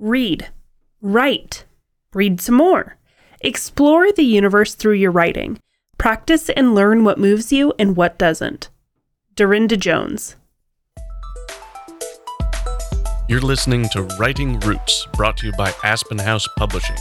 Read. Write. Read some more. Explore the universe through your writing. Practice and learn what moves you and what doesn't. Darynda Jones. You're listening to Writing Roots, brought to you by Aspen House Publishing.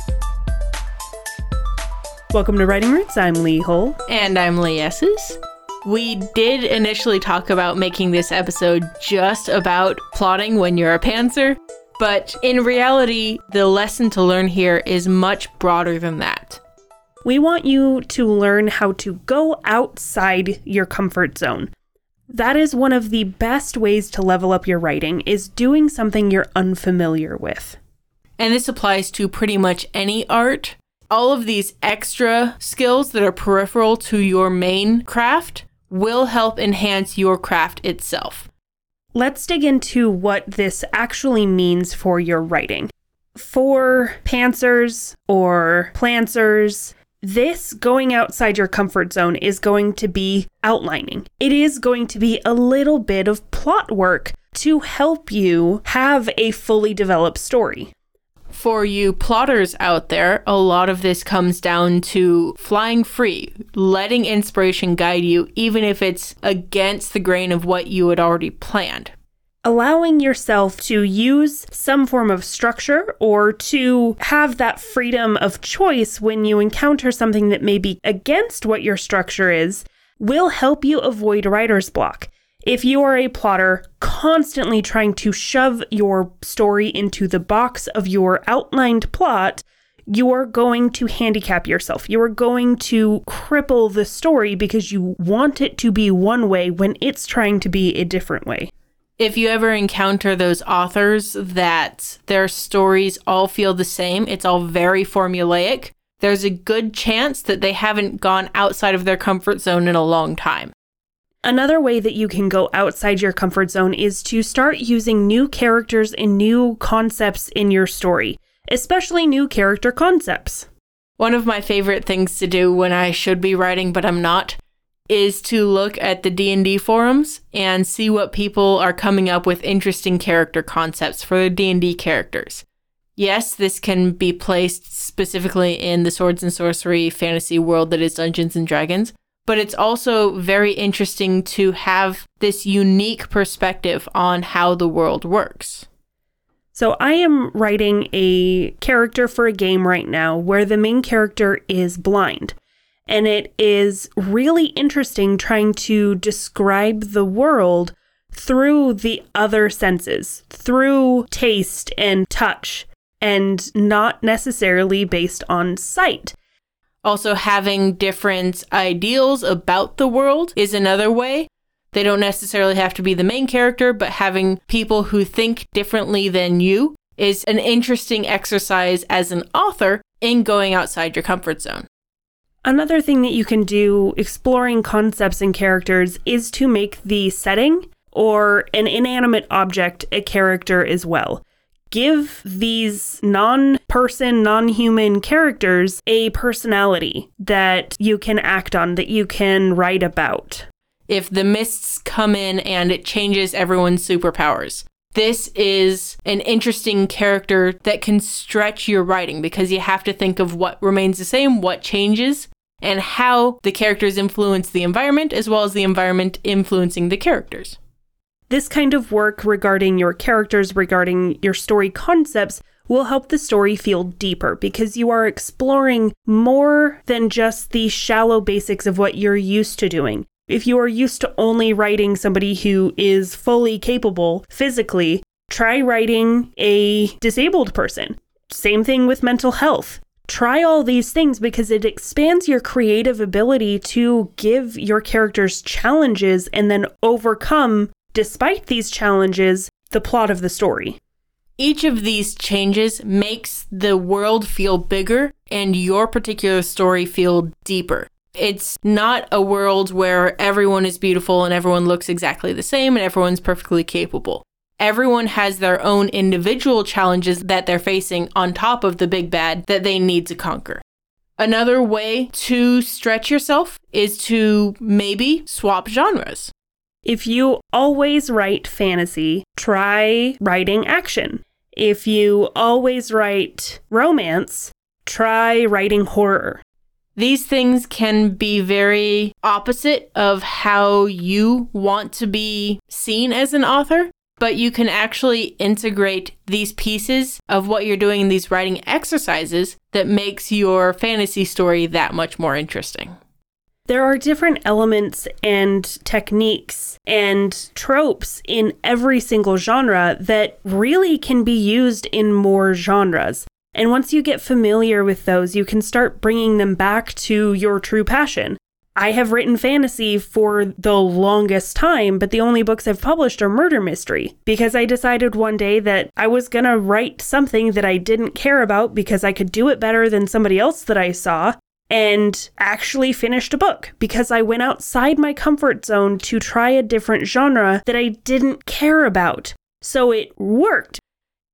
Welcome to Writing Roots. I'm Lee Hull. And I'm Lee Esses. We did initially talk about making this episode just about plotting when you're a pantser, but in reality, the lesson to learn here is much broader than that. We want you to learn how to go outside your comfort zone. That is one of the best ways to level up your writing is doing something you're unfamiliar with. And this applies to pretty much any art. All of these extra skills that are peripheral to your main craft will help enhance your craft itself. Let's dig into what this actually means for your writing. For pantsers or plantsers, this going outside your comfort zone is going to be outlining. It is going to be a little bit of plot work to help you have a fully developed story for you plotters out there, a lot of this comes down to flying free, letting inspiration guide you, even if it's against the grain of what you had already planned. Allowing yourself to use some form of structure or to have that freedom of choice when you encounter something that may be against what your structure is will help you avoid writer's block. If you are a plotter constantly trying to shove your story into the box of your outlined plot, you are going to handicap yourself. You are going to cripple the story because you want it to be one way when it's trying to be a different way. If you ever encounter those authors that their stories all feel the same, it's all very formulaic, there's a good chance that they haven't gone outside of their comfort zone in a long time. Another way that you can go outside your comfort zone is to start using new characters and new concepts in your story, especially new character concepts. One of my favorite things to do when I should be writing but I'm not is to look at the D&D forums and see what people are coming up with interesting character concepts for the D&D characters. Yes, this can be placed specifically in the swords and sorcery fantasy world that is Dungeons and Dragons, but it's also very interesting to have this unique perspective on how the world works. So, I am writing a character for a game right now where the main character is blind. And it is really interesting trying to describe the world through the other senses, through taste and touch, and not necessarily based on sight. Also, having different ideals about the world is another way. They don't necessarily have to be the main character, but having people who think differently than you is an interesting exercise as an author in going outside your comfort zone. Another thing that you can do exploring concepts and characters is to make the setting or an inanimate object a character as well give these non person, non human characters a personality that you can act on, that you can write about. If the mists come in and it changes everyone's superpowers. This is an interesting character that can stretch your writing because you have to think of what remains the same, what changes, and how the characters influence the environment as well as the environment influencing the characters. This kind of work regarding your characters, regarding your story concepts, will help the story feel deeper because you are exploring more than just the shallow basics of what you're used to doing. If you are used to only writing somebody who is fully capable physically, try writing a disabled person. Same thing with mental health. Try all these things because it expands your creative ability to give your characters challenges and then overcome despite these challenges, the plot of the story. Each of these changes makes the world feel bigger and your particular story feel deeper. It's not a world where everyone is beautiful and everyone looks exactly the same and everyone's perfectly capable. Everyone has their own individual challenges that they're facing on top of the big bad that they need to conquer. Another way to stretch yourself is to maybe swap genres. If you always write fantasy, try writing action. if you always write romance, try writing horror. These things can be very opposite of how you want to be seen as an author, but you can actually integrate these pieces of what you're doing in these writing exercises that makes your fantasy story that much more interesting. There are different elements and techniques and tropes in every single genre that really can be used in more genres. And once you get familiar with those, you can start bringing them back to your true passion. I have written fantasy for the longest time, but the only books I've published are murder mystery because I decided one day that I was going to write something that I didn't care about because I could do it better than somebody else that I saw and actually finished a book because I went outside my comfort zone to try a different genre that I didn't care about. So it worked.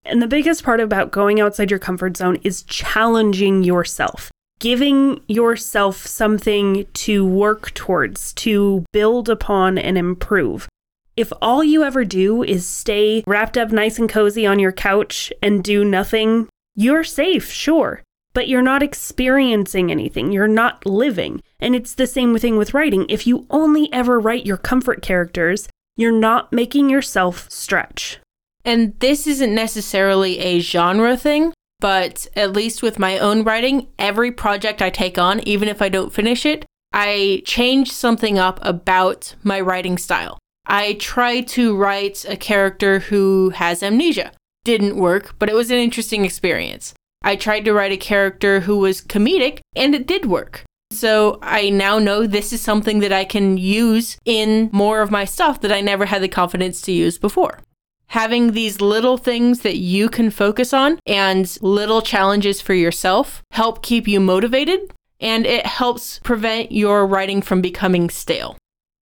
And the biggest part about going outside your comfort zone is challenging yourself giving yourself something to work towards, to build upon and improve. If all you ever do is stay wrapped up nice and cozy on your couch and do nothing, you're safe, sure, but you're not experiencing anything. You're not living. And it's the same thing with writing. If you only ever write your comfort characters, you're not making yourself stretch. And this isn't necessarily a genre thing but at least with my own writing, every project I take on, even if I don't finish it, I change something up about my writing style. I try to write a character who has amnesia. Didn't work, but it was an interesting experience. I tried to write a character who was comedic, and it did work. So I now know this is something that I can use in more of my stuff that I never had the confidence to use before having these little things that you can focus on and little challenges for yourself help keep you motivated and it helps prevent your writing from becoming stale.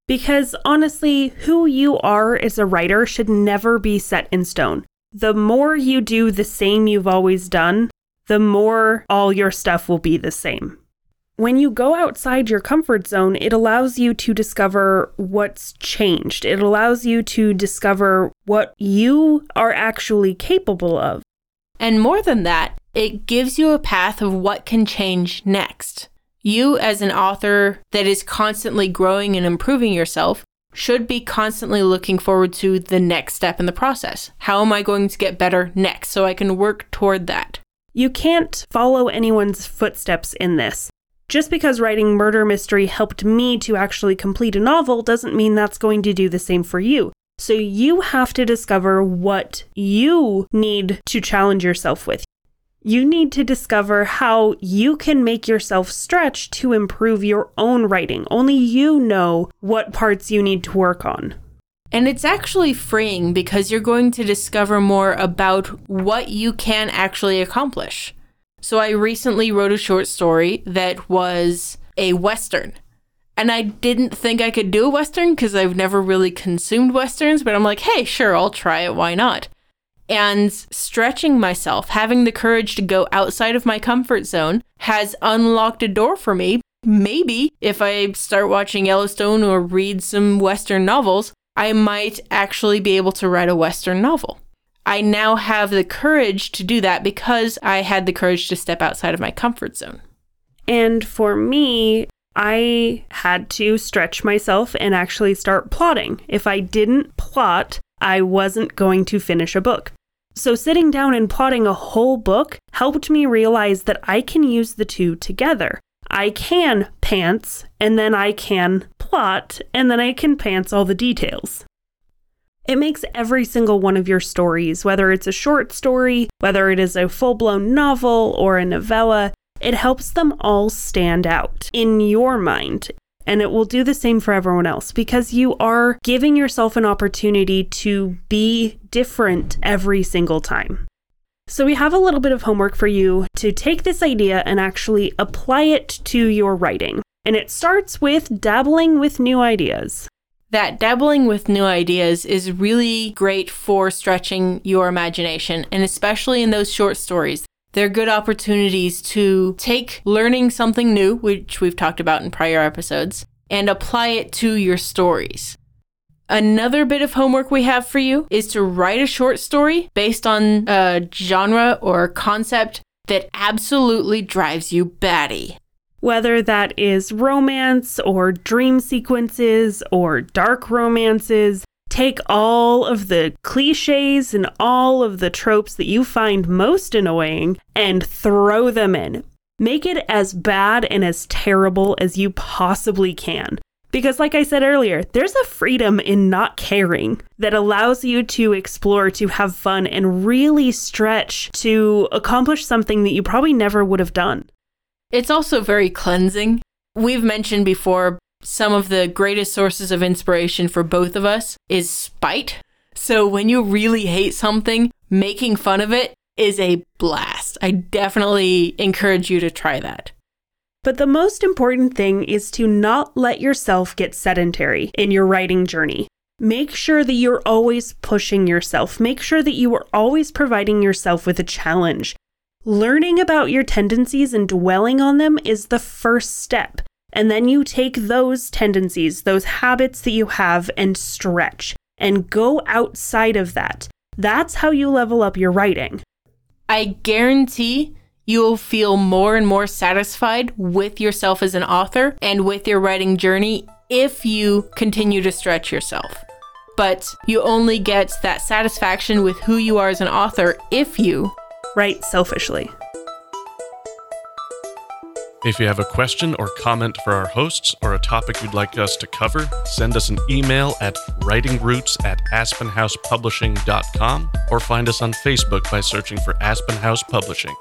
Because honestly, who you are as a writer should never be set in stone. The more you do the same you've always done, the more all your stuff will be the same. When you go outside your comfort zone, it allows you to discover what's changed. It allows you to discover what you are actually capable of. And more than that, it gives you a path of what can change next. You, as an author that is constantly growing and improving yourself, should be constantly looking forward to the next step in the process. How am I going to get better next so I can work toward that? You can't follow anyone's footsteps in this. Just because writing murder mystery helped me to actually complete a novel doesn't mean that's going to do the same for you. So you have to discover what you need to challenge yourself with. You need to discover how you can make yourself stretch to improve your own writing. Only you know what parts you need to work on. And it's actually freeing because you're going to discover more about what you can actually accomplish. So I recently wrote a short story that was a Western. And I didn't think I could do a Western because I've never really consumed Westerns, but I'm like, hey, sure, I'll try it. Why not? And stretching myself, having the courage to go outside of my comfort zone, has unlocked a door for me. Maybe if I start watching Yellowstone or read some Western novels, I might actually be able to write a Western novel. I now have the courage to do that because I had the courage to step outside of my comfort zone. And for me, I had to stretch myself and actually start plotting. If I didn't plot, I wasn't going to finish a book. So, sitting down and plotting a whole book helped me realize that I can use the two together. I can pants, and then I can plot, and then I can pants all the details. It makes every single one of your stories, whether it's a short story, whether it is a full blown novel or a novella, it helps them all stand out in your mind. And it will do the same for everyone else because you are giving yourself an opportunity to be different every single time. So, we have a little bit of homework for you to take this idea and actually apply it to your writing. And it starts with dabbling with new ideas that dabbling with new ideas is really great for stretching your imagination, and especially in those short stories. They're good opportunities to take learning something new, which we've talked about in prior episodes, and apply it to your stories. Another bit of homework we have for you is to write a short story based on a genre or concept that absolutely drives you batty. Whether that is romance or dream sequences or dark romances, take all of the cliches and all of the tropes that you find most annoying and throw them in. Make it as bad and as terrible as you possibly can. Because, like I said earlier, there's a freedom in not caring that allows you to explore, to have fun, and really stretch to accomplish something that you probably never would have done. It's also very cleansing. We've mentioned before some of the greatest sources of inspiration for both of us is spite. So when you really hate something, making fun of it is a blast. I definitely encourage you to try that. But the most important thing is to not let yourself get sedentary in your writing journey. Make sure that you're always pushing yourself. Make sure that you are always providing yourself with a challenge. Learning about your tendencies and dwelling on them is the first step. And then you take those tendencies, those habits that you have, and stretch and go outside of that. That's how you level up your writing. I guarantee you'll feel more and more satisfied with yourself as an author and with your writing journey if you continue to stretch yourself. But you only get that satisfaction with who you are as an author if you write selfishly. If you have a question or comment for our hosts or a topic you'd like us to cover, send us an email at writingroots at aspenhousepublishing.com or find us on Facebook by searching for Aspen House Publishing.